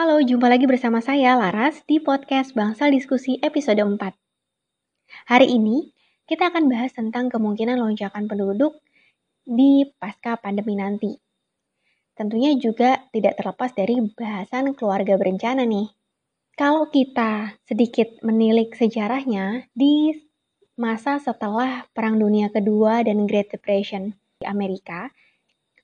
Halo, jumpa lagi bersama saya Laras di podcast Bangsal Diskusi episode 4. Hari ini kita akan bahas tentang kemungkinan lonjakan penduduk di pasca pandemi nanti. Tentunya juga tidak terlepas dari bahasan keluarga berencana nih. Kalau kita sedikit menilik sejarahnya di masa setelah Perang Dunia Kedua dan Great Depression di Amerika,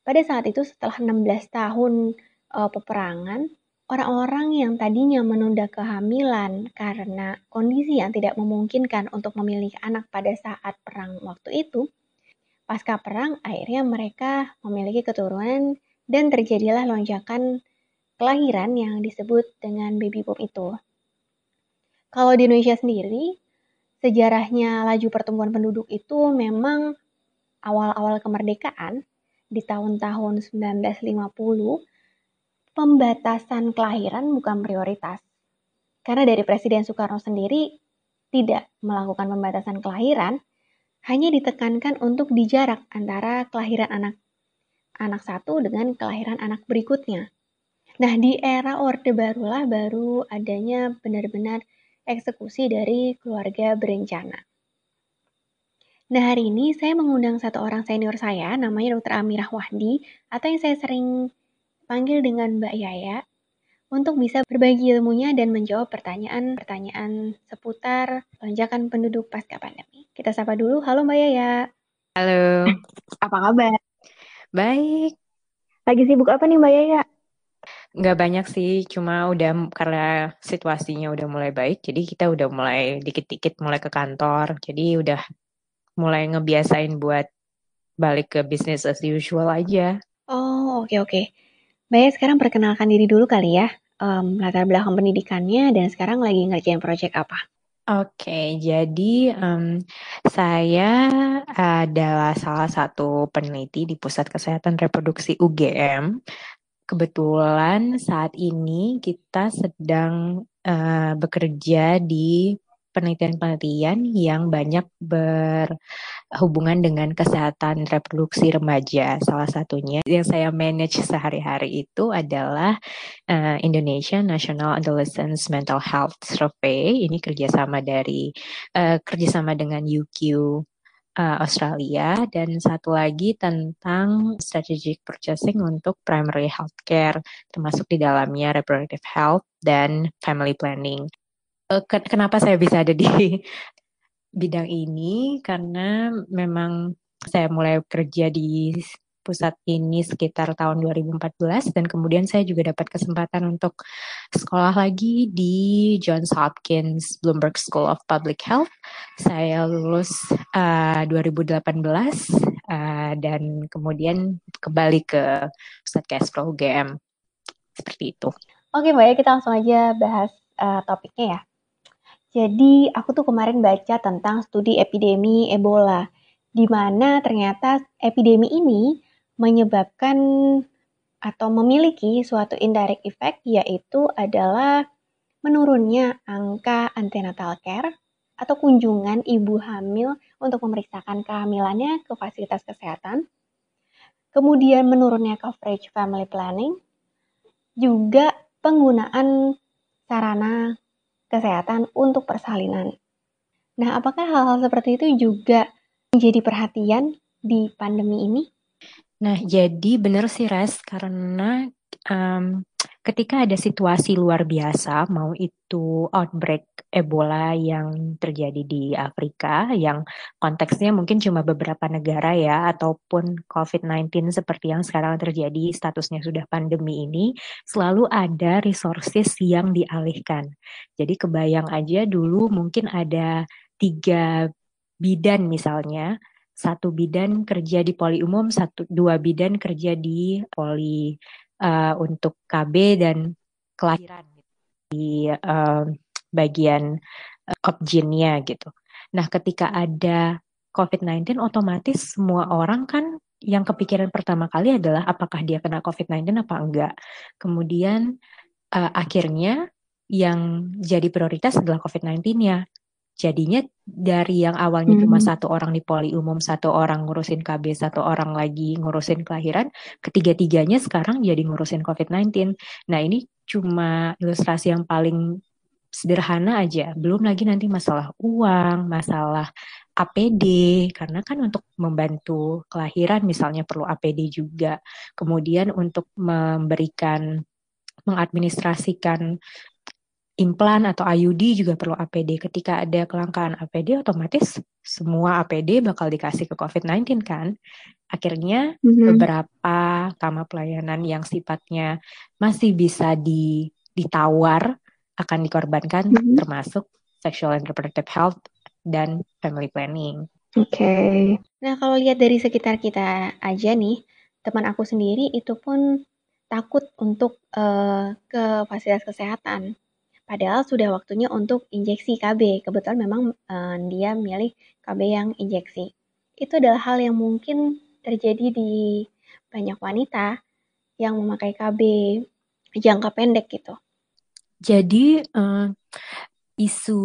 pada saat itu setelah 16 tahun uh, peperangan, orang-orang yang tadinya menunda kehamilan karena kondisi yang tidak memungkinkan untuk memiliki anak pada saat perang waktu itu, pasca perang akhirnya mereka memiliki keturunan dan terjadilah lonjakan kelahiran yang disebut dengan baby boom itu. Kalau di Indonesia sendiri, sejarahnya laju pertumbuhan penduduk itu memang awal-awal kemerdekaan di tahun-tahun 1950 pembatasan kelahiran bukan prioritas. Karena dari Presiden Soekarno sendiri tidak melakukan pembatasan kelahiran, hanya ditekankan untuk dijarak antara kelahiran anak anak satu dengan kelahiran anak berikutnya. Nah, di era Orde Barulah baru adanya benar-benar eksekusi dari keluarga berencana. Nah, hari ini saya mengundang satu orang senior saya, namanya Dr. Amirah Wahdi, atau yang saya sering panggil dengan Mbak Yaya untuk bisa berbagi ilmunya dan menjawab pertanyaan-pertanyaan seputar lonjakan penduduk pasca pandemi. Kita sapa dulu. Halo Mbak Yaya. Halo. Apa kabar? Baik. Lagi sibuk apa nih Mbak Yaya? Nggak banyak sih, cuma udah karena situasinya udah mulai baik, jadi kita udah mulai dikit-dikit mulai ke kantor, jadi udah mulai ngebiasain buat balik ke business as usual aja. Oh, oke okay, oke. Okay. Mbak sekarang perkenalkan diri dulu kali ya, um, latar belakang pendidikannya dan sekarang lagi ngerjain project apa? Oke, jadi um, saya adalah salah satu peneliti di Pusat Kesehatan Reproduksi UGM. Kebetulan saat ini kita sedang uh, bekerja di penelitian-penelitian yang banyak berhubungan dengan kesehatan reproduksi remaja. Salah satunya yang saya manage sehari-hari itu adalah uh, Indonesia National Adolescents Mental Health Survey. Ini kerjasama dari uh, kerjasama dengan UQ uh, Australia dan satu lagi tentang strategic purchasing untuk primary healthcare termasuk di dalamnya reproductive health dan family planning uh, kenapa saya bisa ada di bidang ini karena memang saya mulai kerja di pusat ini sekitar tahun 2014 dan kemudian saya juga dapat kesempatan untuk sekolah lagi di Johns Hopkins Bloomberg School of Public Health. Saya lulus uh, 2018 uh, dan kemudian kembali ke pusat Castro UGM seperti itu. Oke Mbak ya kita langsung aja bahas uh, topiknya ya. Jadi aku tuh kemarin baca tentang studi epidemi Ebola, di mana ternyata epidemi ini menyebabkan atau memiliki suatu indirect effect yaitu adalah menurunnya angka antenatal care atau kunjungan ibu hamil untuk memeriksakan kehamilannya ke fasilitas kesehatan. Kemudian menurunnya coverage family planning, juga penggunaan sarana kesehatan untuk persalinan. Nah, apakah hal-hal seperti itu juga menjadi perhatian di pandemi ini? Nah, jadi benar sih Res, karena um, ketika ada situasi luar biasa, mau itu outbreak Ebola yang terjadi di Afrika, yang konteksnya mungkin cuma beberapa negara ya, ataupun COVID-19 seperti yang sekarang terjadi, statusnya sudah pandemi ini, selalu ada resources yang dialihkan. Jadi kebayang aja dulu mungkin ada tiga bidan misalnya, satu bidan kerja di poli umum, satu dua bidan kerja di poli uh, untuk KB dan kelahiran di uh, bagian uh, objinnya gitu. Nah, ketika ada COVID-19 otomatis semua orang kan yang kepikiran pertama kali adalah apakah dia kena COVID-19 apa enggak. Kemudian uh, akhirnya yang jadi prioritas adalah COVID-19-nya. Jadinya dari yang awalnya hmm. cuma satu orang di poli umum, satu orang ngurusin KB, satu orang lagi ngurusin kelahiran, ketiga-tiganya sekarang jadi ngurusin COVID-19. Nah ini cuma ilustrasi yang paling sederhana aja, belum lagi nanti masalah uang, masalah APD, karena kan untuk membantu kelahiran misalnya perlu APD juga. Kemudian untuk memberikan, mengadministrasikan implan atau IUD juga perlu APD. Ketika ada kelangkaan APD, otomatis semua APD bakal dikasih ke COVID-19 kan. Akhirnya mm-hmm. beberapa kamar pelayanan yang sifatnya masih bisa di, ditawar akan dikorbankan mm-hmm. termasuk sexual and reproductive health dan family planning. Oke. Okay. Nah, kalau lihat dari sekitar kita aja nih, teman aku sendiri itu pun takut untuk uh, ke fasilitas kesehatan. Padahal sudah waktunya untuk injeksi KB. Kebetulan memang uh, dia milih KB yang injeksi. Itu adalah hal yang mungkin terjadi di banyak wanita yang memakai KB jangka pendek gitu. Jadi uh, isu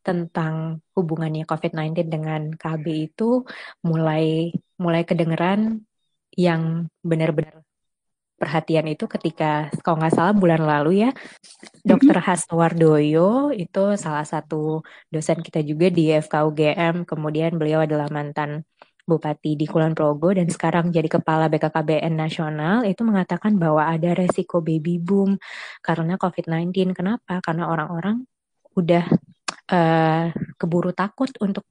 tentang hubungannya COVID-19 dengan KB itu mulai mulai kedengeran yang benar-benar perhatian itu ketika kalau nggak salah bulan lalu ya Dr. Mm-hmm. Hastowardoyo itu salah satu dosen kita juga di FKUGM kemudian beliau adalah mantan Bupati di Kulon Progo dan sekarang jadi kepala BKKBN nasional itu mengatakan bahwa ada resiko baby boom karena COVID-19. Kenapa? Karena orang-orang udah uh, keburu takut untuk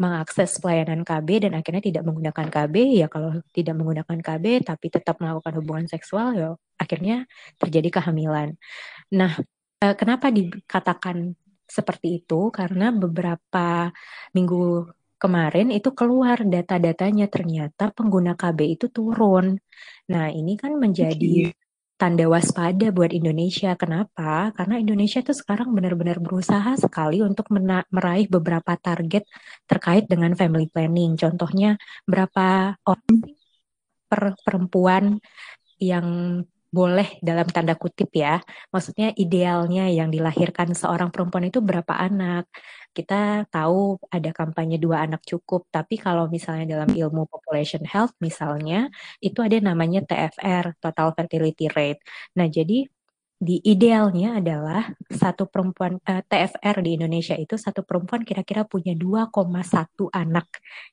mengakses pelayanan KB dan akhirnya tidak menggunakan KB ya kalau tidak menggunakan KB tapi tetap melakukan hubungan seksual ya akhirnya terjadi kehamilan. Nah, uh, kenapa dikatakan seperti itu? Karena beberapa minggu kemarin itu keluar data-datanya ternyata pengguna KB itu turun. Nah, ini kan menjadi tanda waspada buat Indonesia. Kenapa? Karena Indonesia tuh sekarang benar-benar berusaha sekali untuk meraih beberapa target terkait dengan family planning. Contohnya berapa orang per perempuan yang boleh dalam tanda kutip ya. Maksudnya idealnya yang dilahirkan seorang perempuan itu berapa anak. Kita tahu ada kampanye dua anak cukup, tapi kalau misalnya dalam ilmu population health misalnya, itu ada namanya TFR, total fertility rate. Nah, jadi di idealnya adalah satu perempuan uh, eh, TFR di Indonesia itu satu perempuan kira-kira punya 2,1 anak.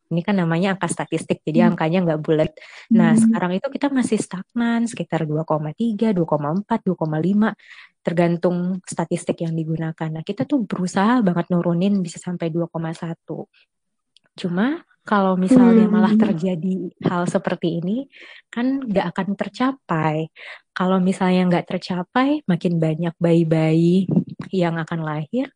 Ini kan namanya angka statistik, jadi hmm. angkanya nggak bulat. Nah, hmm. sekarang itu kita masih stagnan sekitar 2,3, 2,4, 2,5 tergantung statistik yang digunakan. Nah, kita tuh berusaha banget nurunin bisa sampai 2,1. Cuma kalau misalnya hmm. malah terjadi hal seperti ini, kan nggak akan tercapai. Kalau misalnya nggak tercapai, makin banyak bayi-bayi yang akan lahir,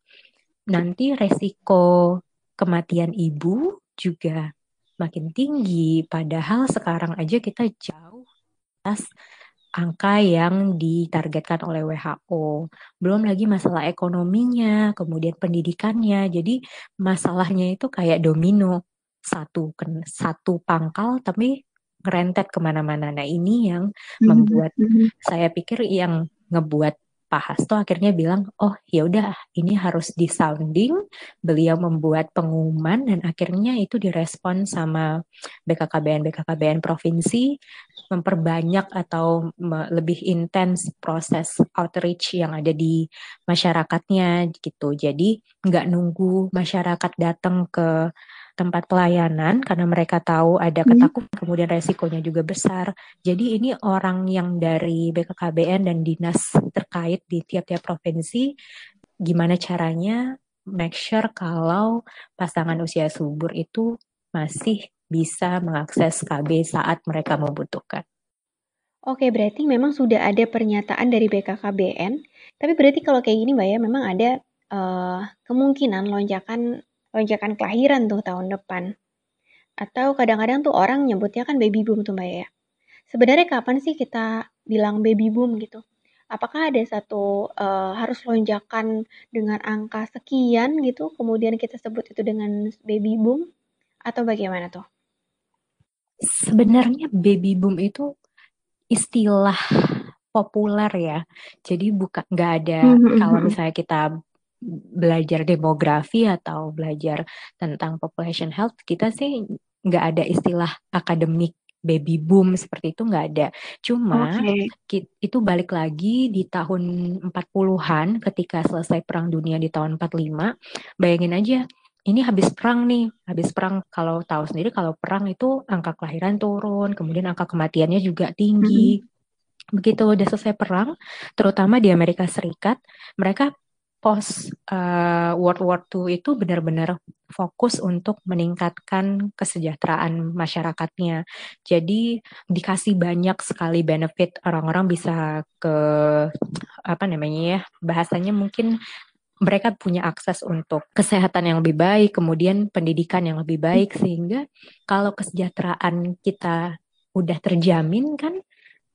nanti resiko kematian ibu juga makin tinggi. Padahal sekarang aja kita jauh atas angka yang ditargetkan oleh WHO. Belum lagi masalah ekonominya, kemudian pendidikannya. Jadi masalahnya itu kayak domino satu satu pangkal tapi ngerentet ke mana-mana. Nah ini yang mm-hmm. membuat mm-hmm. saya pikir yang ngebuat Pak Hasto akhirnya bilang, oh ya udah ini harus disounding. Beliau membuat pengumuman dan akhirnya itu direspon sama BKKBN BKKBN provinsi memperbanyak atau lebih intens proses outreach yang ada di masyarakatnya gitu. Jadi nggak nunggu masyarakat datang ke tempat pelayanan karena mereka tahu ada hmm. ketakutan hmm. kemudian resikonya juga besar. Jadi ini orang yang dari BKKBN dan dinas terkait di tiap-tiap provinsi gimana caranya make sure kalau pasangan usia subur itu masih bisa mengakses KB saat mereka membutuhkan. Oke, berarti memang sudah ada pernyataan dari BKKBN. Tapi berarti kalau kayak gini Mbak ya, memang ada uh, kemungkinan lonjakan lonjakan kelahiran tuh tahun depan. Atau kadang-kadang tuh orang nyebutnya kan baby boom tuh Mbak ya. Sebenarnya kapan sih kita bilang baby boom gitu? Apakah ada satu uh, harus lonjakan dengan angka sekian gitu, kemudian kita sebut itu dengan baby boom atau bagaimana tuh? Sebenarnya baby boom itu istilah populer ya. Jadi bukan nggak ada mm -hmm. kalau misalnya kita belajar demografi atau belajar tentang population health, kita sih nggak ada istilah akademik baby boom seperti itu nggak ada. Cuma okay. itu balik lagi di tahun 40-an ketika selesai perang dunia di tahun 45. Bayangin aja ini habis perang nih, habis perang kalau tahu sendiri kalau perang itu angka kelahiran turun, kemudian angka kematiannya juga tinggi. Mm -hmm. Begitu udah selesai perang, terutama di Amerika Serikat, mereka post uh, World War II itu benar-benar fokus untuk meningkatkan kesejahteraan masyarakatnya. Jadi dikasih banyak sekali benefit orang-orang bisa ke apa namanya ya bahasanya mungkin mereka punya akses untuk kesehatan yang lebih baik, kemudian pendidikan yang lebih baik sehingga kalau kesejahteraan kita udah terjamin kan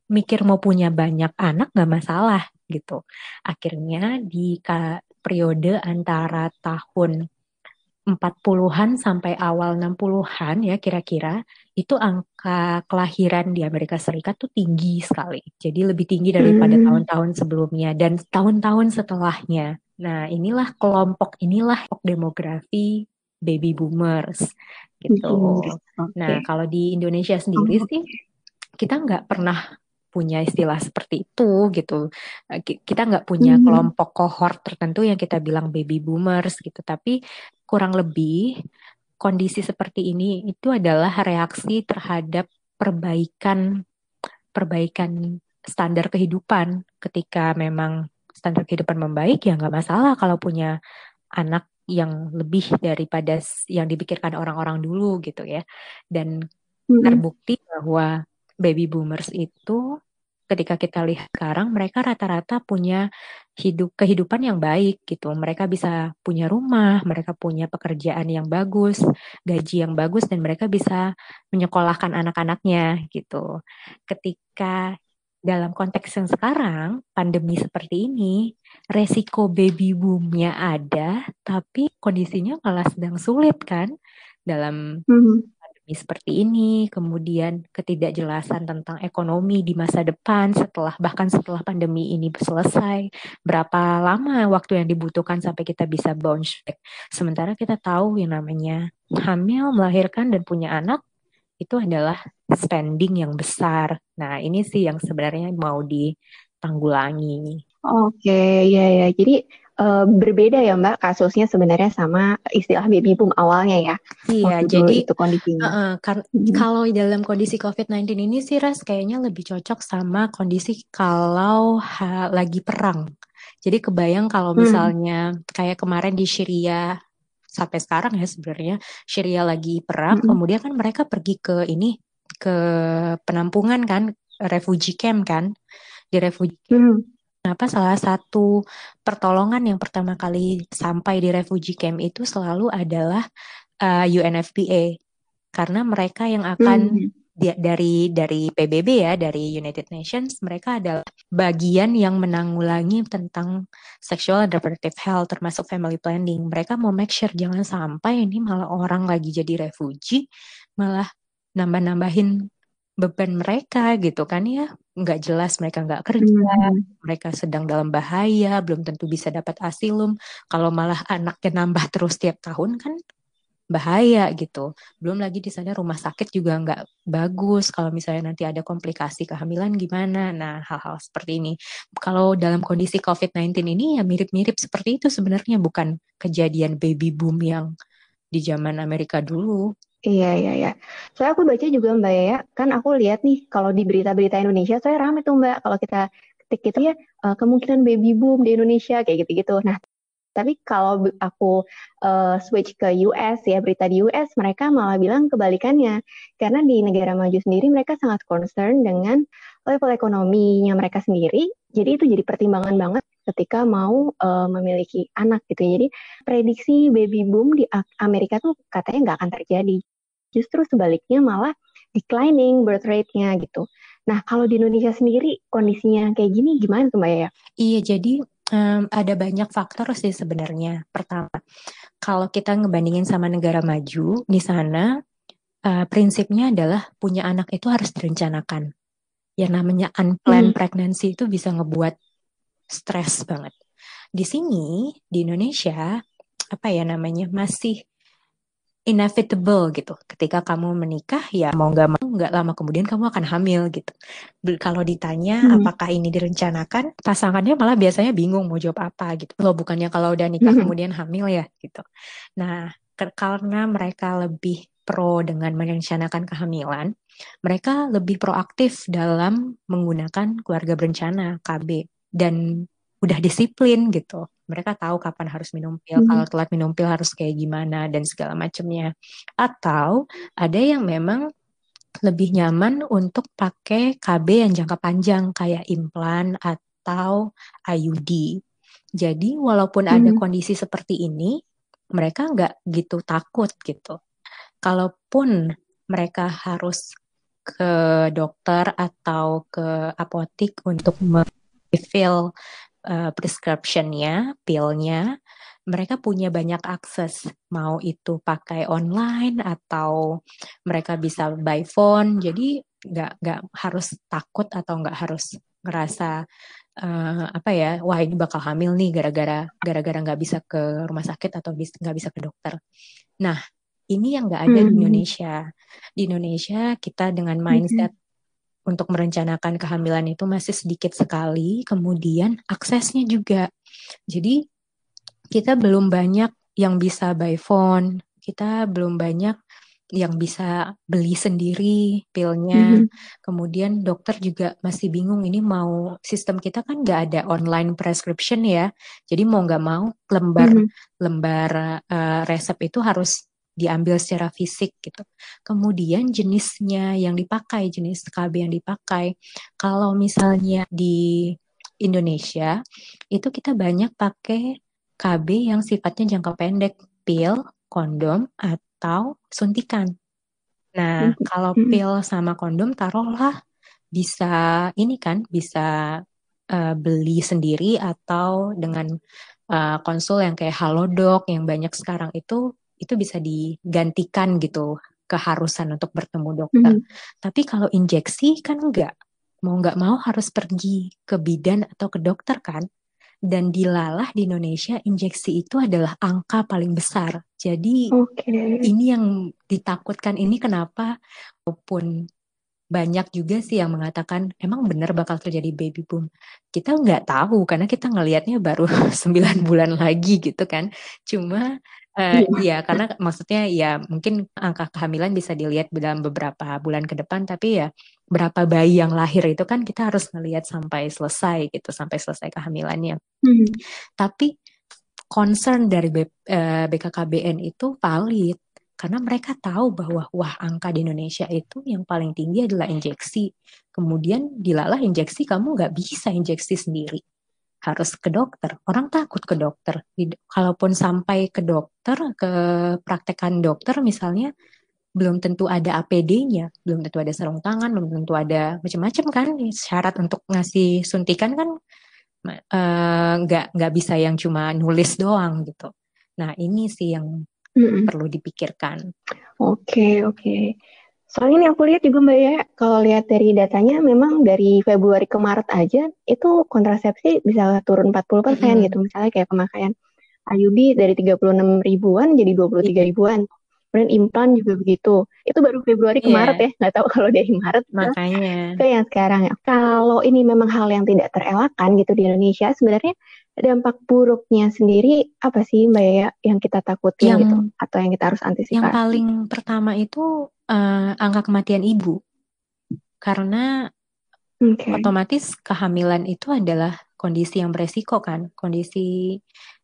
mikir mau punya banyak anak nggak masalah gitu. Akhirnya di periode antara tahun 40-an sampai awal 60-an ya kira-kira itu angka kelahiran di Amerika Serikat tuh tinggi sekali. Jadi lebih tinggi daripada hmm. tahun-tahun sebelumnya dan tahun-tahun setelahnya. Nah, inilah kelompok inilah demografi baby boomers gitu. Okay. Nah, kalau di Indonesia sendiri oh, sih kita nggak pernah punya istilah seperti itu gitu. Eh, kita nggak punya mm-hmm. kelompok kohort tertentu yang kita bilang baby boomers gitu. Tapi kurang lebih kondisi seperti ini itu adalah reaksi terhadap perbaikan perbaikan standar kehidupan. Ketika memang standar kehidupan membaik ya nggak masalah kalau punya anak yang lebih daripada yang dipikirkan orang-orang dulu gitu ya. Dan mm-hmm. terbukti bahwa baby boomers itu ketika kita lihat sekarang mereka rata-rata punya hidup kehidupan yang baik gitu. Mereka bisa punya rumah, mereka punya pekerjaan yang bagus, gaji yang bagus dan mereka bisa menyekolahkan anak-anaknya gitu. Ketika dalam konteks yang sekarang, pandemi seperti ini, resiko baby boomnya ada, tapi kondisinya malah sedang sulit kan dalam mm-hmm seperti ini, kemudian ketidakjelasan tentang ekonomi di masa depan setelah bahkan setelah pandemi ini selesai, berapa lama waktu yang dibutuhkan sampai kita bisa bounce back. Sementara kita tahu yang namanya hamil, melahirkan dan punya anak itu adalah spending yang besar. Nah, ini sih yang sebenarnya mau ditanggulangi. Oke, ya ya. Jadi uh, berbeda ya Mbak kasusnya sebenarnya sama istilah baby boom awalnya ya. Iya, jadi itu kondisinya. Uh, uh, kan, hmm. Kalau dalam kondisi COVID-19 ini sih Ras kayaknya lebih cocok sama kondisi kalau ha, lagi perang. Jadi kebayang kalau hmm. misalnya hmm. kayak kemarin di Syria sampai sekarang ya sebenarnya Syria lagi perang, hmm. kemudian kan mereka pergi ke ini ke penampungan kan, refugee camp kan, di refugee camp. Hmm Kenapa salah satu pertolongan yang pertama kali sampai di refugee camp itu selalu adalah uh, eh, UNFPA karena mereka yang akan hmm. di, dari dari PBB ya dari United Nations mereka adalah bagian yang menanggulangi tentang sexual and reproductive health termasuk family planning mereka mau make sure jangan sampai ini malah orang lagi jadi refugee malah nambah-nambahin beban mereka gitu kan ya. Nggak jelas mereka nggak kerja hmm. mereka sedang dalam bahaya belum tentu bisa dapat asilum. Kalau malah anaknya nambah terus tiap tahun kan bahaya gitu. Belum lagi di sana rumah sakit juga nggak bagus. Kalau misalnya nanti ada komplikasi kehamilan gimana? Nah hal-hal seperti ini. Kalau dalam kondisi COVID-19 ini ya mirip-mirip seperti itu sebenarnya. Bukan kejadian baby boom yang di zaman Amerika dulu Iya, iya, iya. Saya aku baca juga Mbak ya, kan aku lihat nih kalau di berita-berita Indonesia, saya ramai tuh Mbak kalau kita ketik gitu ya uh, kemungkinan baby boom di Indonesia kayak gitu-gitu. Nah, tapi kalau aku uh, switch ke US ya berita di US, mereka malah bilang kebalikannya, karena di negara maju sendiri mereka sangat concern dengan level ekonominya mereka sendiri. Jadi itu jadi pertimbangan banget ketika mau uh, memiliki anak gitu. Ya. Jadi prediksi baby boom di Amerika tuh katanya nggak akan terjadi. Justru sebaliknya malah declining birth rate-nya gitu. Nah, kalau di Indonesia sendiri kondisinya kayak gini gimana tuh Mbak ya? Iya, jadi um, ada banyak faktor sih sebenarnya. Pertama, kalau kita ngebandingin sama negara maju, di sana uh, prinsipnya adalah punya anak itu harus direncanakan. Yang namanya unplanned hmm. pregnancy itu bisa ngebuat stres banget. Di sini di Indonesia apa ya namanya masih inevitable gitu. Ketika kamu menikah ya mau nggak mau nggak lama kemudian kamu akan hamil gitu. Kalau ditanya hmm. apakah ini direncanakan, pasangannya malah biasanya bingung mau jawab apa gitu. Loh bukannya kalau udah nikah hmm. kemudian hamil ya gitu. Nah karena mereka lebih pro dengan merencanakan kehamilan, mereka lebih proaktif dalam menggunakan keluarga berencana KB dan udah disiplin gitu mereka tahu kapan harus minum pil, hmm. kalau telat minum pil harus kayak gimana dan segala macamnya. Atau ada yang memang lebih nyaman untuk pakai KB yang jangka panjang kayak implan atau IUD. Jadi walaupun hmm. ada kondisi seperti ini, mereka nggak gitu takut gitu. Kalaupun mereka harus ke dokter atau ke apotik untuk refill uh, prescriptionnya, pilnya, mereka punya banyak akses. Mau itu pakai online atau mereka bisa by phone. Jadi nggak nggak harus takut atau nggak harus ngerasa uh, apa ya, wah ini bakal hamil nih gara-gara gara-gara nggak bisa ke rumah sakit atau nggak bisa ke dokter. Nah ini yang nggak ada hmm. di Indonesia. Di Indonesia kita dengan mindset hmm untuk merencanakan kehamilan itu masih sedikit sekali, kemudian aksesnya juga. Jadi kita belum banyak yang bisa by phone, kita belum banyak yang bisa beli sendiri pilnya. Mm -hmm. Kemudian dokter juga masih bingung ini mau sistem kita kan nggak ada online prescription ya. Jadi mau nggak mau lembar mm -hmm. lembar uh, resep itu harus diambil secara fisik gitu. Kemudian jenisnya yang dipakai, jenis KB yang dipakai. Kalau misalnya di Indonesia itu kita banyak pakai KB yang sifatnya jangka pendek, pil, kondom atau suntikan. Nah, hmm. kalau hmm. pil sama kondom taruhlah bisa ini kan bisa uh, beli sendiri atau dengan uh, konsul yang kayak Halodoc yang banyak sekarang itu itu bisa digantikan gitu keharusan untuk bertemu dokter. Mm -hmm. Tapi kalau injeksi kan enggak. Mau nggak mau harus pergi ke bidan atau ke dokter kan. Dan dilalah di Indonesia injeksi itu adalah angka paling besar. Jadi okay. ini yang ditakutkan ini kenapa walaupun banyak juga sih yang mengatakan emang benar bakal terjadi baby boom. Kita nggak tahu karena kita ngelihatnya baru 9 bulan lagi gitu kan. Cuma uh, ya karena maksudnya ya mungkin angka kehamilan bisa dilihat dalam beberapa bulan ke depan tapi ya berapa bayi yang lahir itu kan kita harus ngelihat sampai selesai gitu sampai selesai kehamilannya. Hmm. Tapi concern dari B, uh, eh, BKKBN itu valid karena mereka tahu bahwa wah angka di Indonesia itu yang paling tinggi adalah injeksi. Kemudian dilalah injeksi kamu nggak bisa injeksi sendiri. Harus ke dokter. Orang takut ke dokter. Kalaupun sampai ke dokter, ke praktekan dokter misalnya, belum tentu ada APD-nya, belum tentu ada sarung tangan, belum tentu ada macam-macam kan. Syarat untuk ngasih suntikan kan eh, nggak uh, nggak bisa yang cuma nulis doang gitu. Nah ini sih yang mm-hmm. perlu dipikirkan. Oke, okay, oke. Okay. Soalnya ini aku lihat juga Mbak ya, kalau lihat dari datanya memang dari Februari ke Maret aja itu kontrasepsi bisa turun 40% persen mm-hmm. gitu. Misalnya kayak pemakaian IUD dari 36 ribuan jadi 23 yeah. ribuan. Kemudian implan juga begitu. Itu baru Februari ke yeah. Maret ya. Nggak tahu kalau dari Maret Makanya. ke yang sekarang ya. Kalau ini memang hal yang tidak terelakkan gitu di Indonesia, sebenarnya dampak buruknya sendiri apa sih Mbak ya yang kita takutin yang, gitu atau yang kita harus antisipasi? Yang paling pertama itu uh, angka kematian ibu. Karena okay. otomatis kehamilan itu adalah kondisi yang beresiko kan, kondisi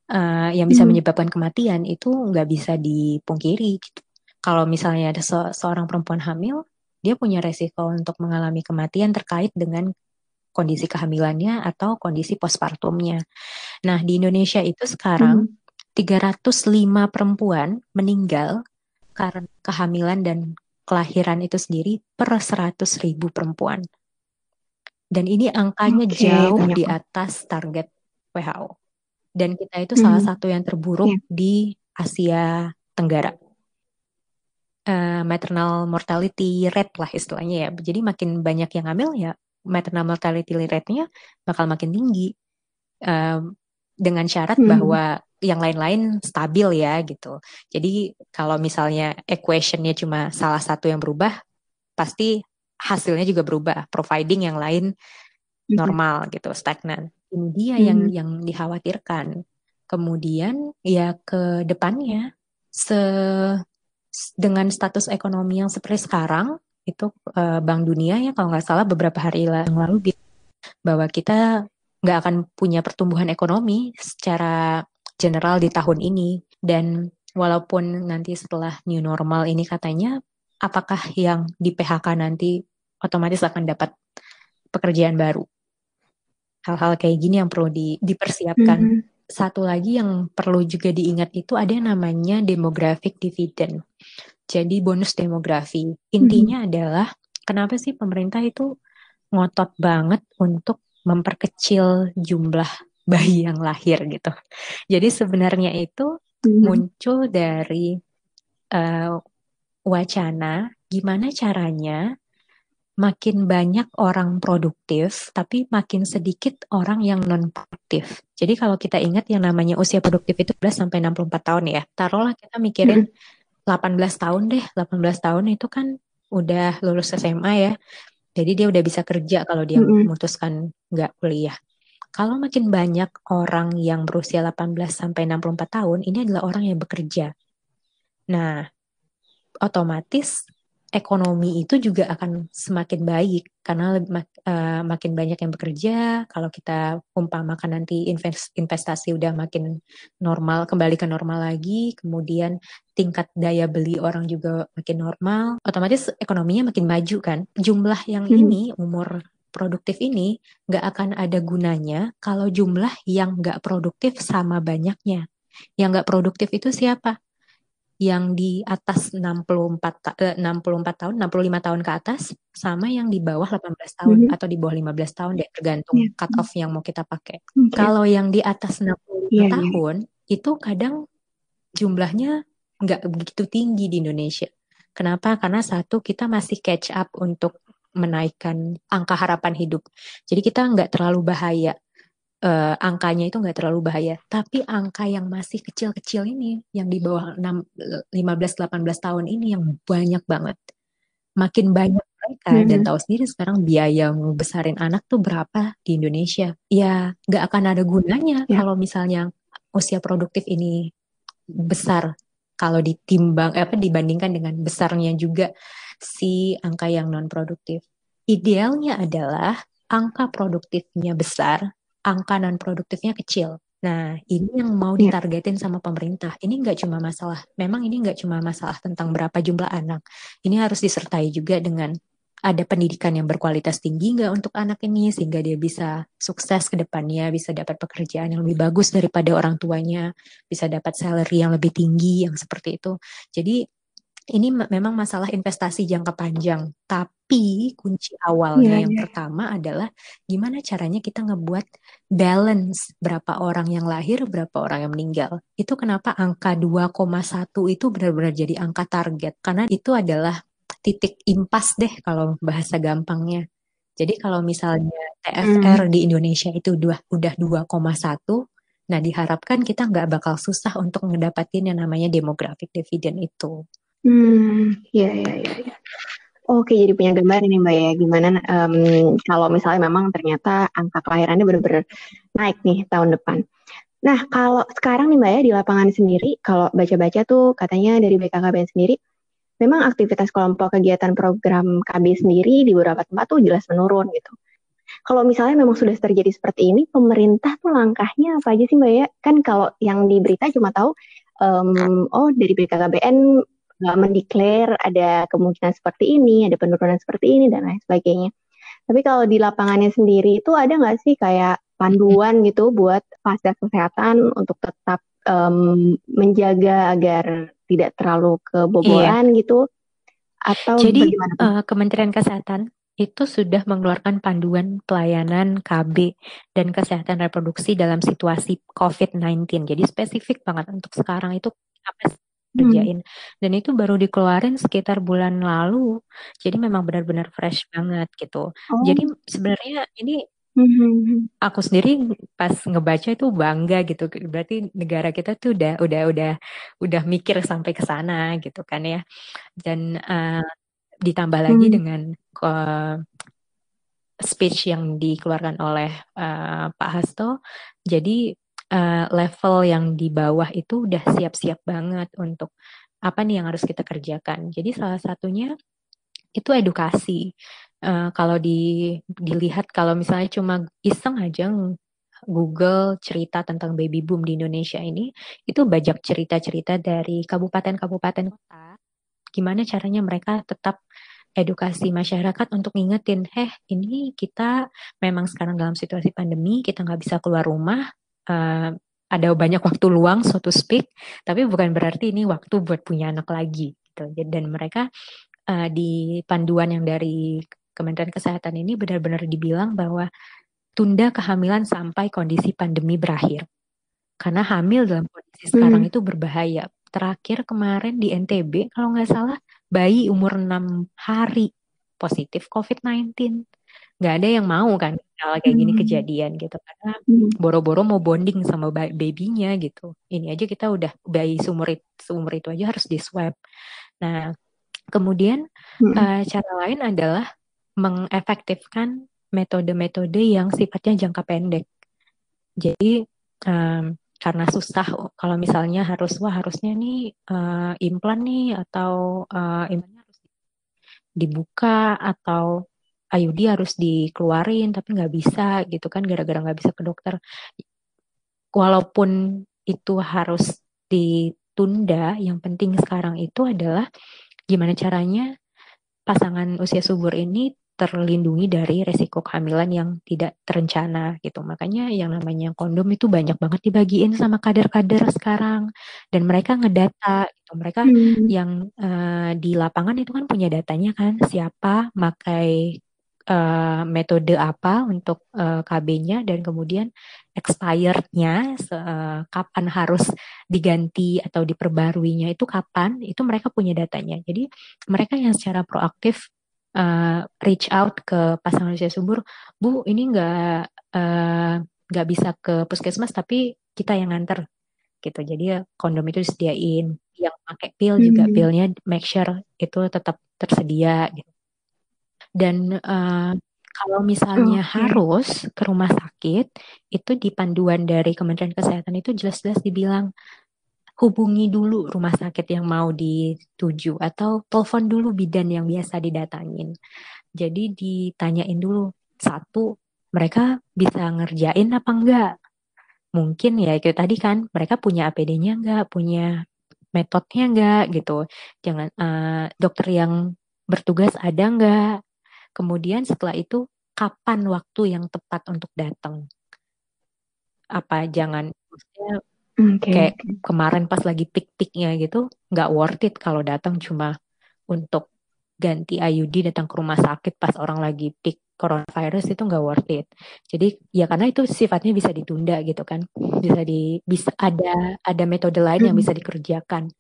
uh, yang bisa hmm. menyebabkan kematian itu nggak bisa dipungkiri. Gitu. Kalau misalnya ada se seorang perempuan hamil, dia punya resiko untuk mengalami kematian terkait dengan kondisi kehamilannya atau kondisi postpartumnya. Nah, di Indonesia itu sekarang hmm. 305 perempuan meninggal karena kehamilan dan kelahiran itu sendiri per 100 ribu perempuan. Dan ini angkanya okay, jauh banyak. di atas target WHO. Dan kita itu hmm. salah satu yang terburuk yeah. di Asia Tenggara. Uh, maternal mortality rate lah istilahnya ya. Jadi makin banyak yang hamil ya maternal mortality rate-nya bakal makin tinggi. Um, dengan syarat hmm. bahwa yang lain-lain stabil ya gitu. Jadi kalau misalnya equationnya cuma salah satu yang berubah, pasti hasilnya juga berubah. Providing yang lain hmm. normal gitu, stagnan. Ini dia hmm. yang yang dikhawatirkan. Kemudian ya ke depannya se dengan status ekonomi yang seperti sekarang itu uh, Bank Dunia ya kalau nggak salah beberapa hari yang lalu bahwa kita nggak akan punya pertumbuhan ekonomi secara general di tahun ini. Dan walaupun nanti setelah new normal ini katanya apakah yang di PHK nanti otomatis akan dapat pekerjaan baru? Hal-hal kayak gini yang perlu di, dipersiapkan. Mm -hmm satu lagi yang perlu juga diingat itu ada yang namanya demographic dividend. Jadi bonus demografi. Intinya hmm. adalah kenapa sih pemerintah itu ngotot banget untuk memperkecil jumlah bayi yang lahir gitu. Jadi sebenarnya itu hmm. muncul dari uh, wacana gimana caranya makin banyak orang produktif, tapi makin sedikit orang yang non produktif. Jadi kalau kita ingat yang namanya usia produktif itu 11 sampai 64 tahun ya. Taruhlah kita mikirin hmm. 18 tahun deh. 18 tahun itu kan udah lulus SMA ya. Jadi dia udah bisa kerja kalau dia hmm. memutuskan nggak kuliah. Kalau makin banyak orang yang berusia 18 sampai 64 tahun, ini adalah orang yang bekerja. Nah, otomatis ekonomi itu juga akan semakin baik karena uh, makin banyak yang bekerja. Kalau kita umpamakan nanti investasi udah makin normal, kembali ke normal lagi, kemudian tingkat daya beli orang juga makin normal, otomatis ekonominya makin maju kan. Jumlah yang hmm. ini umur produktif ini nggak akan ada gunanya kalau jumlah yang nggak produktif sama banyaknya. Yang nggak produktif itu siapa? Yang di atas 64 eh, 64 tahun, 65 tahun ke atas sama yang di bawah 18 tahun mm -hmm. atau di bawah 15 tahun deh tergantung yeah. cut off yang mau kita pakai. Okay. Kalau yang di atas 65 yeah, iya. tahun yeah. itu kadang jumlahnya nggak begitu tinggi di Indonesia. Kenapa? Karena satu kita masih catch up untuk menaikkan angka harapan hidup. Jadi kita nggak terlalu bahaya uh, angkanya itu nggak terlalu bahaya. Tapi angka yang masih kecil-kecil ini, yang di bawah 15-18 tahun ini yang banyak banget. Makin banyak mereka hmm. dan tahu sendiri sekarang biaya besarin anak tuh berapa di Indonesia. Ya nggak akan ada gunanya ya. kalau misalnya usia produktif ini besar kalau ditimbang eh, apa dibandingkan dengan besarnya juga si angka yang non produktif. Idealnya adalah angka produktifnya besar angka non produktifnya kecil. Nah, ini yang mau iya. ditargetin sama pemerintah. Ini nggak cuma masalah, memang ini nggak cuma masalah tentang berapa jumlah anak. Ini harus disertai juga dengan ada pendidikan yang berkualitas tinggi nggak untuk anak ini sehingga dia bisa sukses ke depannya, bisa dapat pekerjaan yang lebih bagus daripada orang tuanya, bisa dapat salary yang lebih tinggi yang seperti itu. Jadi ini memang masalah investasi jangka panjang, tapi kunci awalnya yeah, yang yeah. pertama adalah gimana caranya kita ngebuat balance berapa orang yang lahir, berapa orang yang meninggal. Itu kenapa angka 2,1 itu benar-benar jadi angka target karena itu adalah titik impas deh kalau bahasa gampangnya. Jadi kalau misalnya TFR mm. di Indonesia itu udah udah 2,1 Nah, diharapkan kita nggak bakal susah untuk ngedapatin yang namanya demographic dividend itu. Hmm, ya, ya, ya, ya. Oke, jadi punya gambar ini Mbak ya, gimana um, kalau misalnya memang ternyata angka kelahirannya benar-benar naik nih tahun depan. Nah, kalau sekarang nih Mbak ya di lapangan sendiri, kalau baca-baca tuh katanya dari BKKBN sendiri, memang aktivitas kelompok kegiatan program KB sendiri di beberapa tempat tuh jelas menurun gitu. Kalau misalnya memang sudah terjadi seperti ini, pemerintah tuh langkahnya apa aja sih Mbak ya? Kan kalau yang di berita cuma tahu, um, oh dari BKKBN mendeklar ada kemungkinan seperti ini, ada penurunan seperti ini dan lain sebagainya. Tapi kalau di lapangannya sendiri itu ada nggak sih kayak panduan gitu buat fasilitas kesehatan untuk tetap um, menjaga agar tidak terlalu kebobolan iya. gitu? Atau Jadi uh, Kementerian Kesehatan itu sudah mengeluarkan panduan pelayanan KB dan kesehatan reproduksi dalam situasi COVID-19. Jadi spesifik banget untuk sekarang itu apa Hmm. kerjain dan itu baru dikeluarin sekitar bulan lalu jadi memang benar-benar fresh banget gitu jadi oh. sebenarnya ini Mhm. Aku sendiri pas ngebaca itu bangga gitu. Berarti negara kita tuh udah udah udah udah mikir sampai ke sana gitu kan ya. Dan uh, ditambah lagi Hmm. dengan uh, speech yang dikeluarkan oleh uh, Pak Hasto. Jadi uh, level yang di bawah itu udah siap-siap banget untuk apa nih yang harus kita kerjakan. Jadi salah satunya itu edukasi. Uh, kalau di, dilihat kalau misalnya cuma iseng aja Google cerita tentang baby boom di Indonesia ini, itu banyak cerita-cerita dari kabupaten-kabupaten kota. Gimana caranya mereka tetap edukasi masyarakat untuk ngingetin, heh ini kita memang sekarang dalam situasi pandemi, kita nggak bisa keluar rumah, uh, ada banyak waktu luang, so to speak, tapi bukan berarti ini waktu buat punya anak lagi. Gitu. Dan mereka uh, di panduan yang dari Kementerian Kesehatan ini benar-benar dibilang bahwa tunda kehamilan sampai kondisi pandemi berakhir. Karena hamil dalam kondisi sekarang hmm. itu berbahaya. Terakhir kemarin di NTB, kalau nggak salah, bayi umur 6 hari positif COVID-19. Nggak ada yang mau kan kalau kayak gini hmm. kejadian gitu. Karena hmm. boro-boro mau bonding sama babynya gitu. Ini aja kita udah bayi seumur, seumur itu aja harus di swab. Nah, kemudian hmm. uh, cara lain adalah mengefektifkan metode-metode yang sifatnya jangka pendek. Jadi um, karena susah kalau misalnya harus wah harusnya nih uh, implan nih atau uh, implannya harus dibuka atau IUD harus dikeluarin tapi nggak bisa gitu kan gara-gara nggak bisa ke dokter. Walaupun itu harus ditunda, yang penting sekarang itu adalah gimana caranya pasangan usia subur ini terlindungi dari resiko kehamilan yang tidak terencana gitu. Makanya yang namanya kondom itu banyak banget dibagiin sama kader-kader sekarang dan mereka ngedata gitu. Mereka hmm. yang uh, di lapangan itu kan punya datanya kan siapa makai uh, metode apa untuk uh, KB-nya dan kemudian expirednya uh, kapan harus diganti atau diperbaruinya itu kapan itu mereka punya datanya. Jadi mereka yang secara proaktif uh, reach out ke pasangan usia subur, Bu, ini nggak uh, nggak bisa ke puskesmas tapi kita yang nganter gitu. Jadi kondom itu disediain. Yang pakai pil juga hmm. pilnya make sure itu tetap tersedia gitu. Dan uh, kalau misalnya okay. harus ke rumah sakit, itu di panduan dari Kementerian Kesehatan itu jelas-jelas dibilang hubungi dulu rumah sakit yang mau dituju atau telepon dulu bidan yang biasa didatangin. Jadi ditanyain dulu satu mereka bisa ngerjain apa enggak. Mungkin ya itu tadi kan mereka punya APD-nya enggak, punya metodenya enggak gitu. Jangan uh, dokter yang bertugas ada enggak. Kemudian setelah itu kapan waktu yang tepat untuk datang? Apa jangan maksudnya Okay, Kayak kemarin pas lagi pik-piknya gitu, nggak worth it kalau datang cuma untuk ganti IUD datang ke rumah sakit pas orang lagi pik coronavirus itu nggak worth it. Jadi ya karena itu sifatnya bisa ditunda gitu kan, bisa di bisa ada ada metode lain yang bisa hmm. dikerjakan.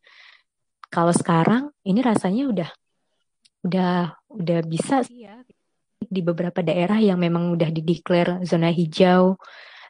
Kalau sekarang ini rasanya udah udah udah bisa sih ya di beberapa daerah yang memang udah dideklar zona hijau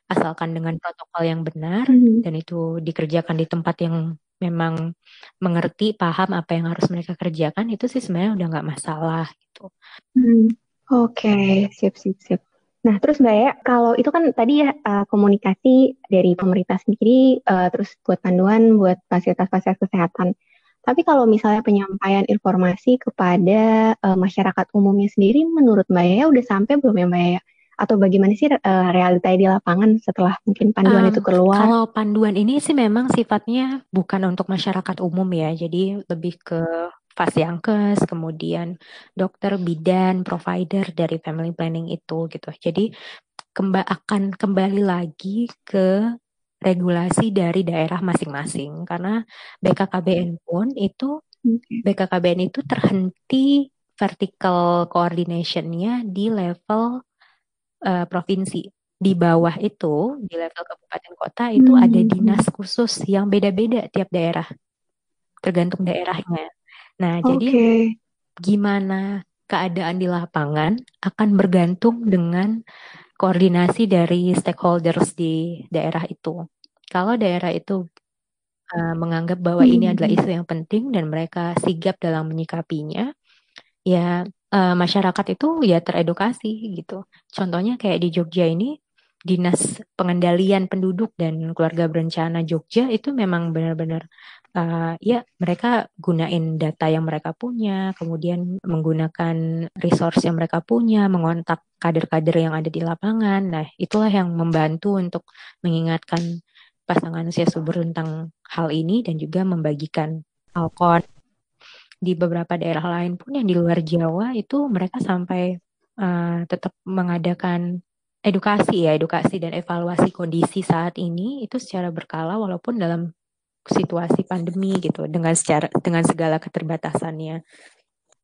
asalkan dengan protokol yang benar hmm. dan itu dikerjakan di tempat yang memang mengerti paham apa yang harus mereka kerjakan itu sih sebenarnya udah nggak masalah gitu. Hmm. Oke, okay. sip sip sip. Nah, terus Mbak ya, kalau itu kan tadi ya uh, komunikasi dari pemerintah sendiri, uh, terus buat panduan buat fasilitas-fasilitas kesehatan. Tapi kalau misalnya penyampaian informasi kepada uh, masyarakat umumnya sendiri, menurut Mbak ya udah sampai belum ya Mbak ya? atau bagaimana sih uh, realita di lapangan setelah mungkin panduan um, itu keluar? Kalau panduan ini sih memang sifatnya bukan untuk masyarakat umum ya, jadi lebih ke fasiankes, kemudian dokter, bidan, provider dari family planning itu gitu. Jadi kemba akan kembali lagi ke regulasi dari daerah masing-masing karena BKKBN pun itu BKKBN itu terhenti vertical coordination-nya di level uh, provinsi. Di bawah itu, di level kabupaten kota itu hmm. ada dinas khusus yang beda-beda tiap daerah, tergantung daerahnya. Nah, okay. jadi gimana keadaan di lapangan akan bergantung dengan koordinasi dari stakeholders di daerah itu. Kalau daerah itu uh, menganggap bahwa hmm. ini adalah isu yang penting dan mereka sigap dalam menyikapinya, ya uh, masyarakat itu ya teredukasi gitu. Contohnya kayak di Jogja ini Dinas Pengendalian Penduduk dan Keluarga Berencana Jogja itu memang benar-benar uh, ya mereka gunain data yang mereka punya, kemudian menggunakan resource yang mereka punya, mengontak kader-kader yang ada di lapangan. Nah, itulah yang membantu untuk mengingatkan pasangan usia subur tentang hal ini dan juga membagikan alkon di beberapa daerah lain pun yang di luar Jawa itu mereka sampai uh, tetap mengadakan edukasi ya, edukasi dan evaluasi kondisi saat ini itu secara berkala walaupun dalam situasi pandemi gitu dengan secara dengan segala keterbatasannya.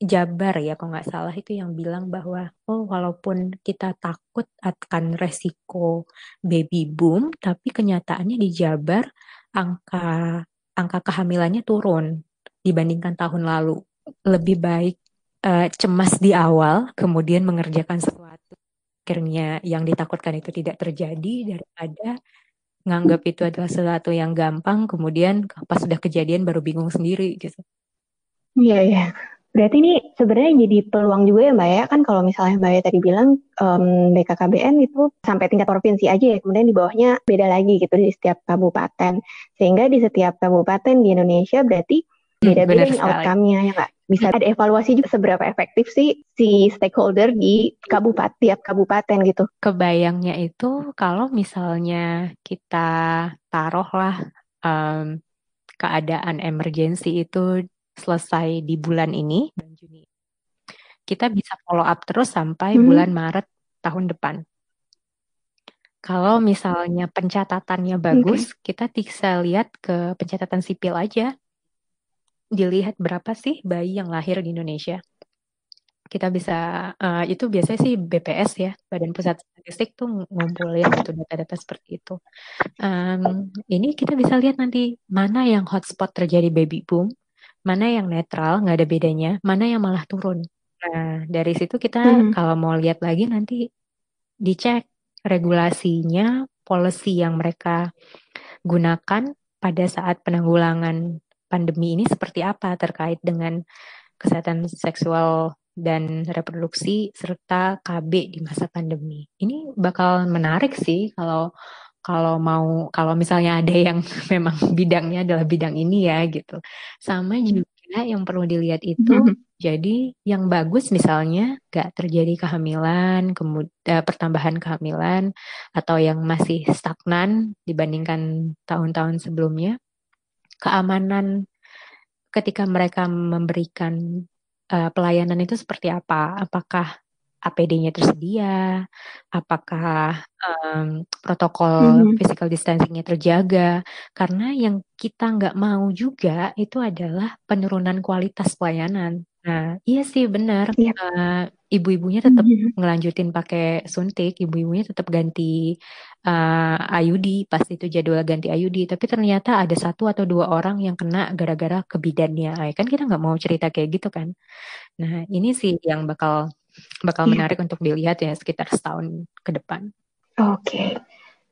Jabar ya kalau nggak salah itu yang bilang bahwa oh walaupun kita takut akan resiko baby boom tapi kenyataannya di Jabar angka angka kehamilannya turun dibandingkan tahun lalu lebih baik uh, cemas di awal kemudian mengerjakan sesuatu akhirnya yang ditakutkan itu tidak terjadi daripada nganggap itu adalah sesuatu yang gampang kemudian pas sudah kejadian baru bingung sendiri gitu. Iya iya. Berarti ini sebenarnya jadi peluang juga ya Mbak ya. Kan kalau misalnya Mbak ya tadi bilang um, BKKBN itu sampai tingkat provinsi aja ya. Kemudian di bawahnya beda lagi gitu di setiap kabupaten. Sehingga di setiap kabupaten di Indonesia berarti beda-beda nih outcome-nya ya Kak. Bisa ada evaluasi juga seberapa efektif sih si stakeholder di kabupaten tiap kabupaten gitu. Kebayangnya itu kalau misalnya kita taruhlah um, keadaan emergensi itu selesai di bulan ini bulan Juni. Kita bisa follow up terus sampai hmm. bulan Maret tahun depan. Kalau misalnya pencatatannya bagus, okay. kita bisa lihat ke pencatatan sipil aja dilihat berapa sih bayi yang lahir di Indonesia. Kita bisa uh, itu biasanya sih BPS ya, Badan Pusat Statistik tuh ngumpulin gitu data-data seperti itu. Um, ini kita bisa lihat nanti mana yang hotspot terjadi baby boom, mana yang netral nggak ada bedanya, mana yang malah turun. Nah dari situ kita hmm. kalau mau lihat lagi nanti dicek regulasinya, policy yang mereka gunakan pada saat penanggulangan pandemi ini seperti apa terkait dengan kesehatan seksual dan reproduksi serta KB di masa pandemi. Ini bakal menarik sih kalau kalau mau kalau misalnya ada yang memang bidangnya adalah bidang ini ya gitu. Sama juga yang perlu dilihat itu mm -hmm. jadi yang bagus misalnya gak terjadi kehamilan, kemudian uh, pertambahan kehamilan atau yang masih stagnan dibandingkan tahun-tahun sebelumnya keamanan ketika mereka memberikan uh, pelayanan itu seperti apa? Apakah APD-nya tersedia? Apakah um, protokol mm-hmm. physical distancing-nya terjaga? Karena yang kita nggak mau juga itu adalah penurunan kualitas pelayanan. Nah, iya sih benar. Yep. Uh, eh, ibu-ibunya tetap mm-hmm. ngelanjutin pakai suntik, ibu-ibunya tetap ganti uh, IUD pas itu jadwal ganti IUD. Tapi ternyata ada satu atau dua orang yang kena gara-gara kebidannya. Ay, kan kita nggak mau cerita kayak gitu kan. Nah, ini sih yang bakal bakal yeah. menarik untuk dilihat ya sekitar setahun ke depan. Oke. Okay.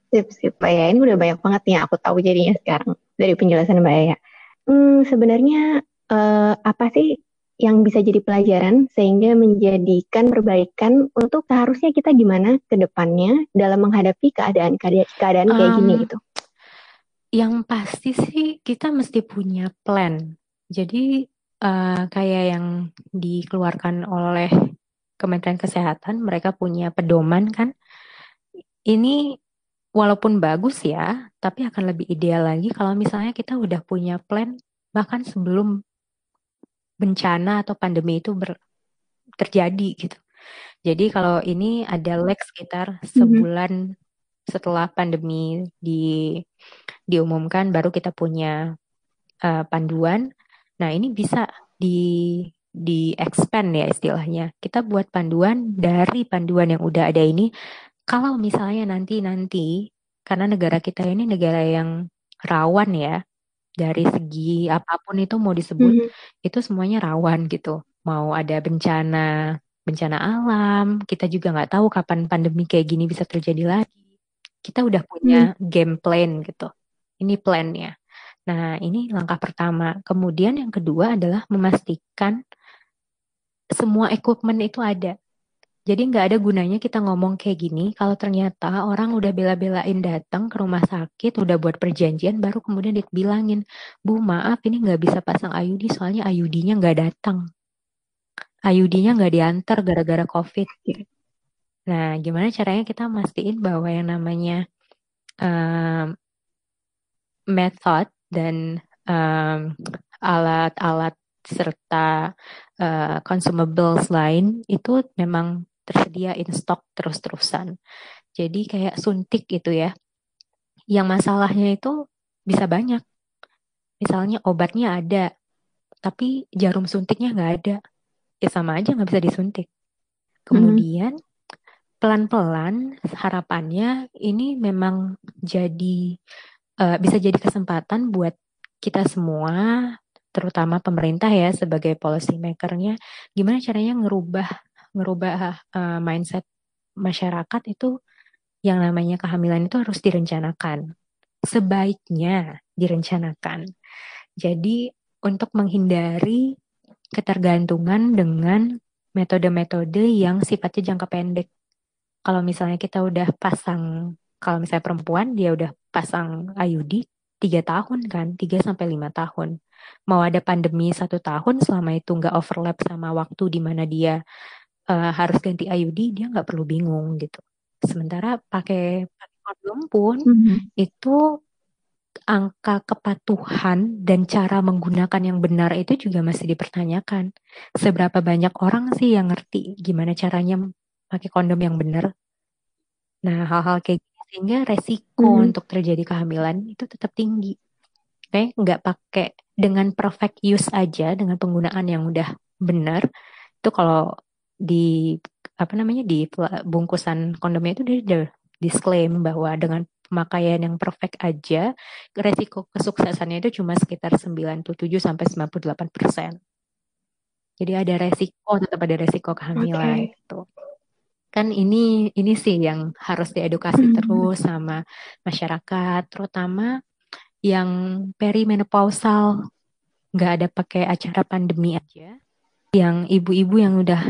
Sip, sip, Mbak ya. Ini udah banyak banget nih aku tahu jadinya sekarang dari penjelasan Mbak ya. Hmm, sebenarnya uh, apa sih yang bisa jadi pelajaran sehingga menjadikan perbaikan untuk seharusnya kita gimana ke depannya dalam menghadapi keadaan keadaan kayak um, gini gitu. Yang pasti sih kita mesti punya plan. Jadi uh, kayak yang dikeluarkan oleh Kementerian Kesehatan, mereka punya pedoman kan. Ini walaupun bagus ya, tapi akan lebih ideal lagi kalau misalnya kita udah punya plan bahkan sebelum bencana atau pandemi itu ber, terjadi gitu. Jadi kalau ini ada lag sekitar mhm. sebulan mm -hmm. setelah pandemi di diumumkan baru kita punya uh, panduan. Nah, ini bisa di di expand ya istilahnya. Kita buat panduan dari panduan yang udah ada ini. Kalau misalnya nanti-nanti karena negara kita ini negara yang rawan ya, dari segi apa pun itu mau disebut mm -hmm. itu semuanya rawan gitu mau ada bencana bencana alam, kita juga nggak tahu kapan pandemi kayak gini bisa terjadi lagi. Kita udah punya Hmm. game plan gitu. Ini plannya. Nah, ini langkah pertama. Kemudian yang kedua adalah memastikan semua equipment itu ada. Jadi nggak ada gunanya kita ngomong kayak gini kalau ternyata orang udah bela-belain datang ke rumah sakit, udah buat perjanjian, baru kemudian dibilangin, Bu maaf ini nggak bisa pasang IUD soalnya IUD-nya nggak datang. IUD-nya nggak diantar gara-gara COVID. Nah, gimana caranya kita mastiin bahwa yang namanya um, method dan um, alat-alat serta uh, consumables lain itu memang tersedia in stock terus-terusan. Jadi kayak suntik gitu ya. Yang masalahnya itu bisa banyak. Misalnya obatnya ada, tapi jarum suntiknya nggak ada. Ya sama aja nggak bisa disuntik. Kemudian pelan-pelan harapannya ini memang jadi uh, bisa jadi kesempatan buat kita semua, terutama pemerintah ya sebagai policy makernya, gimana caranya ngerubah ngerubah uh, mindset masyarakat itu yang namanya kehamilan itu harus direncanakan. Sebaiknya direncanakan. Jadi untuk menghindari ketergantungan dengan metode-metode yang sifatnya jangka pendek. Kalau misalnya kita udah pasang, kalau misalnya perempuan dia udah pasang IUD tiga tahun kan, tiga sampai lima tahun. Mau ada pandemi satu tahun selama itu nggak overlap sama waktu di mana dia uh, harus ganti IUD, dia nggak perlu bingung gitu. Sementara pakai kondom pun mm -hmm. itu angka kepatuhan dan cara menggunakan yang benar itu juga masih dipertanyakan. Seberapa banyak orang sih yang ngerti gimana caranya pakai kondom yang benar? Nah, hal-hal kayak gini sehingga resiko hmm. untuk terjadi kehamilan itu tetap tinggi. Oke, nggak pakai dengan perfect use aja dengan penggunaan yang udah benar. Itu kalau di apa namanya di bungkusan kondomnya itu dia udah disclaim bahwa dengan pemakaian yang perfect aja resiko kesuksesannya itu cuma sekitar 97 sampai 98 persen. Jadi ada resiko tetap ada resiko kehamilan okay. gitu. Kan ini ini sih yang harus diedukasi hmm. terus sama masyarakat, terutama yang perimenopausal nggak ada pakai acara pandemi aja. Yang ibu-ibu yang udah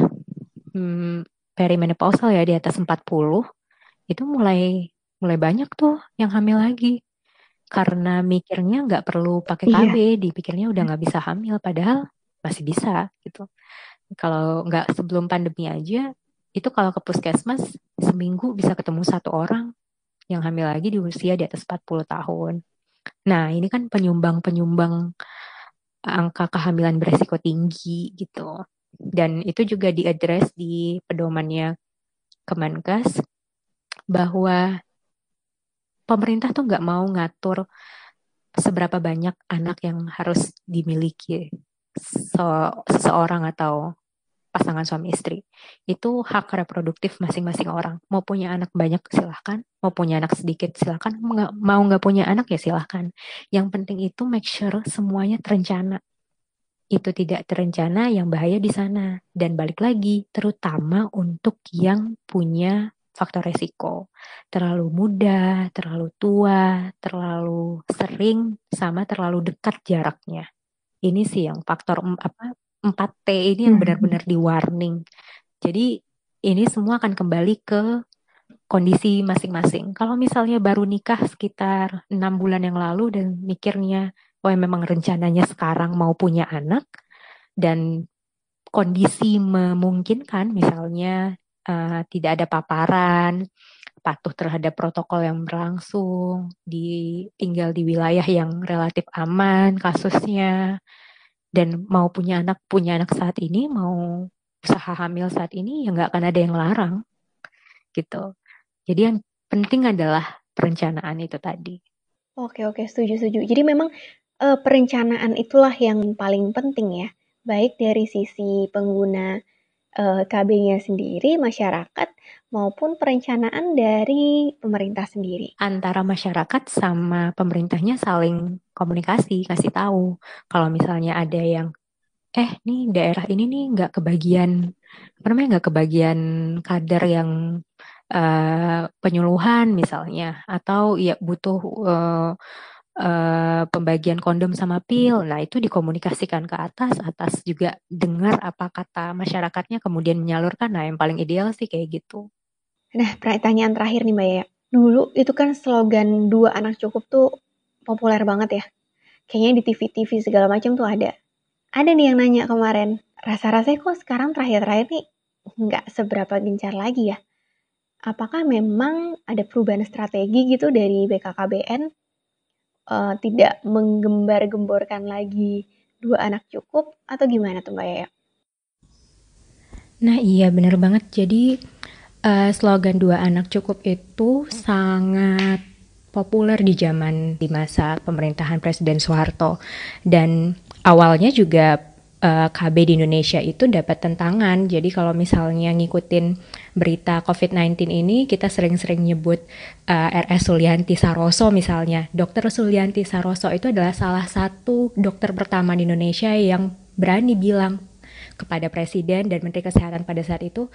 hmm, perimenopausal ya di atas 40 itu mulai mulai banyak tuh yang hamil lagi karena mikirnya nggak perlu pakai KB, iya. dipikirnya udah nggak bisa hamil, padahal masih bisa gitu. Kalau nggak sebelum pandemi aja, itu kalau ke puskesmas seminggu bisa ketemu satu orang yang hamil lagi di usia di atas 40 tahun. Nah, ini kan penyumbang-penyumbang angka kehamilan beresiko tinggi gitu. Dan itu juga diadres di pedomannya Kemenkes bahwa pemerintah tuh nggak mau ngatur seberapa banyak anak yang harus dimiliki seseorang atau pasangan suami istri. Itu hak reproduktif masing-masing orang. Mau punya anak banyak silahkan, mau punya anak sedikit silahkan, mau nggak punya anak ya silahkan. Yang penting itu make sure semuanya terencana. Itu tidak terencana yang bahaya di sana. Dan balik lagi, terutama untuk yang punya faktor resiko. Terlalu muda, terlalu tua, terlalu sering, sama terlalu dekat jaraknya. Ini sih yang faktor apa 4T ini yang benar-benar di warning. Jadi ini semua akan kembali ke kondisi masing-masing. Kalau misalnya baru nikah sekitar enam bulan yang lalu dan mikirnya, oh memang rencananya sekarang mau punya anak dan kondisi memungkinkan, misalnya uh, tidak ada paparan, patuh terhadap protokol yang berlangsung, di tinggal di wilayah yang relatif aman kasusnya, dan mau punya anak punya anak saat ini mau usaha hamil saat ini ya nggak akan ada yang larang gitu. Jadi yang penting adalah perencanaan itu tadi. Oke oke setuju setuju. Jadi memang uh, perencanaan itulah yang paling penting ya. Baik dari sisi pengguna KB-nya sendiri masyarakat maupun perencanaan dari pemerintah sendiri. Antara masyarakat sama pemerintahnya saling komunikasi, kasih tahu. Kalau misalnya ada yang, eh nih daerah ini nih nggak kebagian apa namanya nggak kebagian kadar yang uh, penyuluhan misalnya atau ya butuh uh, uh, pembagian kondom sama pil. Nah, itu dikomunikasikan ke atas, atas juga dengar apa kata masyarakatnya kemudian menyalurkan. Nah, yang paling ideal sih kayak gitu. Nah, pertanyaan terakhir nih Mbak ya. Dulu itu kan slogan dua anak cukup tuh populer banget ya. Kayaknya di TV-TV segala macam tuh ada. Ada nih yang nanya kemarin, rasa-rasanya kok sekarang terakhir-terakhir nih nggak seberapa gencar lagi ya. Apakah memang ada perubahan strategi gitu dari BKKBN uh, tidak menggembar-gemborkan lagi dua anak cukup atau gimana tuh Mbak Yaya? Nah iya bener banget. Jadi uh, slogan dua anak cukup itu sangat populer di zaman di masa pemerintahan Presiden Soeharto dan awalnya juga uh, eh, KB di Indonesia itu dapat tentangan. Jadi kalau misalnya ngikutin berita COVID-19 ini, kita sering-sering nyebut uh, eh, RS Sulianti Saroso misalnya. Dokter Sulianti Saroso itu adalah salah satu dokter pertama di Indonesia yang berani bilang kepada Presiden dan Menteri Kesehatan pada saat itu,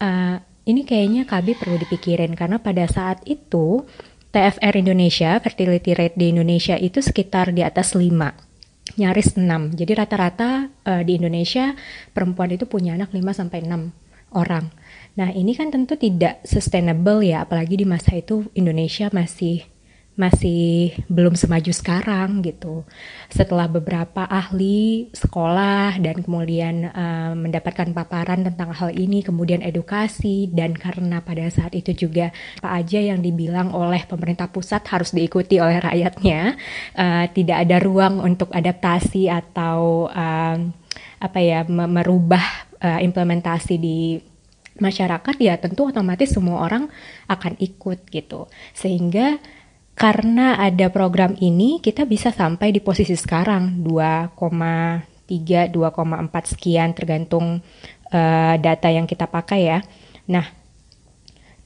uh, ini kayaknya KB perlu dipikirin karena pada saat itu TFR Indonesia, fertility rate di Indonesia itu sekitar di atas 5 nyaris 6. Jadi rata-rata uh, di Indonesia perempuan itu punya anak 5 sampai 6 orang. Nah, ini kan tentu tidak sustainable ya, apalagi di masa itu Indonesia masih masih belum semaju sekarang gitu. Setelah beberapa ahli sekolah dan kemudian uh, mendapatkan paparan tentang hal ini, kemudian edukasi dan karena pada saat itu juga apa aja yang dibilang oleh pemerintah pusat harus diikuti oleh rakyatnya, uh, tidak ada ruang untuk adaptasi atau uh, apa ya merubah uh, implementasi di masyarakat ya tentu otomatis semua orang akan ikut gitu sehingga karena ada program ini kita bisa sampai di posisi sekarang 2,3 2,4 sekian tergantung uh, data yang kita pakai ya. Nah,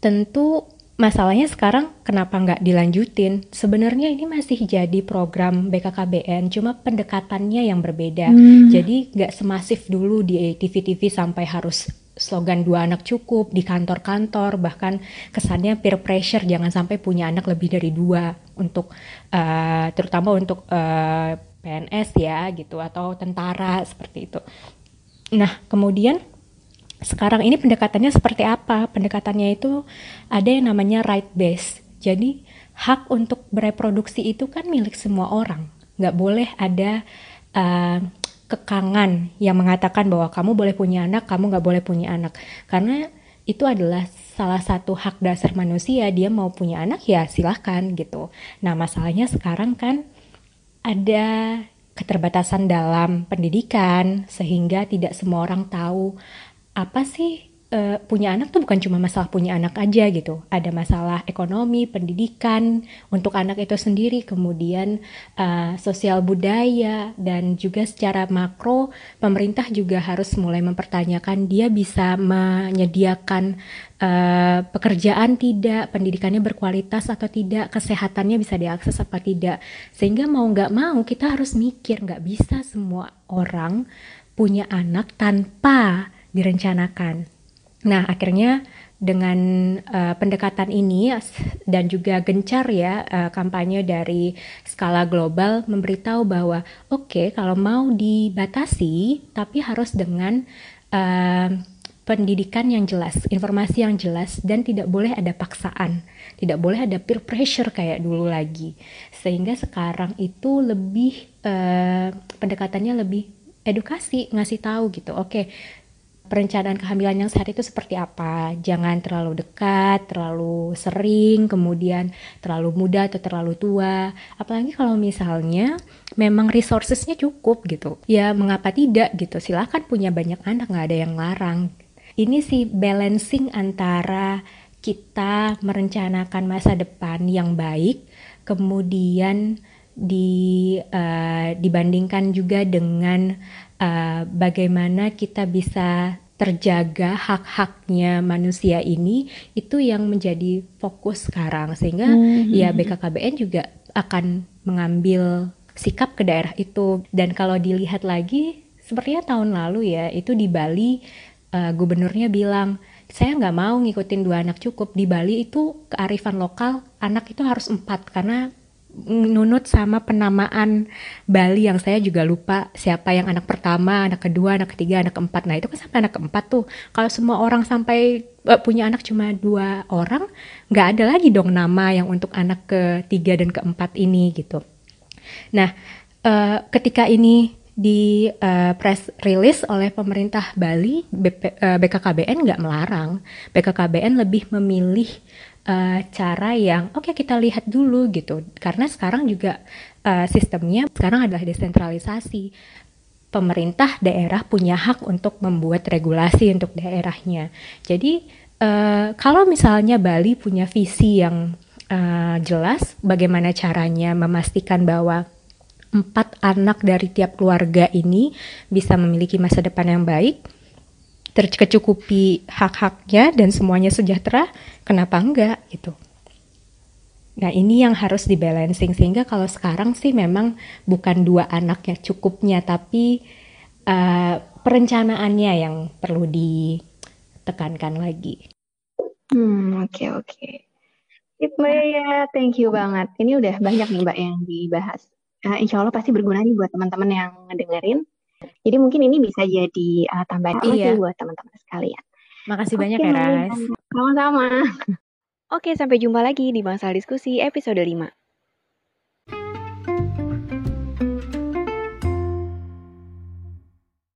tentu masalahnya sekarang kenapa nggak dilanjutin? Sebenarnya ini masih jadi program BKKBN, cuma pendekatannya yang berbeda. Hmm. Jadi nggak semasif dulu di TV-TV sampai harus slogan dua anak cukup di kantor-kantor bahkan kesannya peer pressure jangan sampai punya anak lebih dari dua untuk uh, terutama untuk uh, eh, PNS ya gitu atau tentara seperti itu. Nah kemudian sekarang ini pendekatannya seperti apa? Pendekatannya itu ada yang namanya right base. Jadi hak untuk bereproduksi itu kan milik semua orang. Nggak boleh ada uh, kekangan yang mengatakan bahwa kamu boleh punya anak, kamu nggak boleh punya anak. Karena itu adalah salah satu hak dasar manusia, dia mau punya anak ya silahkan gitu. Nah masalahnya sekarang kan ada keterbatasan dalam pendidikan sehingga tidak semua orang tahu apa sih uh, punya anak tuh bukan cuma masalah punya anak aja gitu. Ada masalah ekonomi, pendidikan untuk anak itu sendiri, kemudian uh, sosial budaya dan juga secara makro pemerintah juga harus mulai mempertanyakan dia bisa menyediakan uh, pekerjaan tidak, pendidikannya berkualitas atau tidak, kesehatannya bisa diakses apa tidak. Sehingga mau nggak mau kita harus mikir nggak bisa semua orang punya anak tanpa direncanakan Nah, akhirnya dengan uh, pendekatan ini dan juga gencar ya uh, kampanye dari skala global memberitahu bahwa oke okay, kalau mau dibatasi tapi harus dengan uh, pendidikan yang jelas, informasi yang jelas dan tidak boleh ada paksaan, tidak boleh ada peer pressure kayak dulu lagi. Sehingga sekarang itu lebih uh, pendekatannya lebih edukasi, ngasih tahu gitu. Oke, okay, perencanaan kehamilan yang sehat itu seperti apa. Jangan terlalu dekat, terlalu sering, kemudian terlalu muda atau terlalu tua. Apalagi kalau misalnya memang resourcesnya cukup gitu. Ya mengapa tidak gitu. Silahkan punya banyak anak, nggak ada yang larang. Ini sih balancing antara kita merencanakan masa depan yang baik, kemudian di uh, dibandingkan juga dengan uh, bagaimana kita bisa terjaga hak-haknya manusia ini itu yang menjadi fokus sekarang. Sehingga mm-hmm. ya BKKBN juga akan mengambil sikap ke daerah itu. Dan kalau dilihat lagi sepertinya tahun lalu ya itu di Bali uh, gubernurnya bilang saya nggak mau ngikutin dua anak cukup. Di Bali itu kearifan lokal anak itu harus empat. Karena nunut sama penamaan Bali yang saya juga lupa siapa yang anak pertama, anak kedua, anak ketiga, anak keempat. Nah itu kan sampai anak keempat tuh. Kalau semua orang sampai uh, punya anak cuma dua orang, nggak ada lagi dong nama yang untuk anak ketiga dan keempat ini gitu. Nah uh, ketika ini di uh, press release oleh pemerintah Bali, BP, uh, BKKBN nggak melarang. BKKBN lebih memilih uh, cara yang oke okay, kita lihat dulu gitu. Karena sekarang juga uh, sistemnya sekarang adalah desentralisasi. Pemerintah daerah punya hak untuk membuat regulasi untuk daerahnya. Jadi uh, kalau misalnya Bali punya visi yang uh, jelas bagaimana caranya memastikan bahwa empat anak dari tiap keluarga ini bisa memiliki masa depan yang baik tercukupi hak-haknya dan semuanya sejahtera, kenapa enggak gitu. Nah ini yang harus dibalancing sehingga kalau sekarang sih memang bukan dua anaknya cukupnya tapi uh, perencanaannya yang perlu ditekankan lagi. Hmm oke okay, oke. Okay. Mbak ya, thank you banget. Ini udah banyak nih Mbak yang dibahas. Uh, insya Allah pasti berguna nih buat teman-teman yang ngedengerin. Jadi mungkin ini bisa jadi uh, tambahan iya. buat teman-teman sekalian. Makasih Oke, banyak ya, Ras. Sama-sama. Oke, sampai jumpa lagi di Bangsal Diskusi episode 5.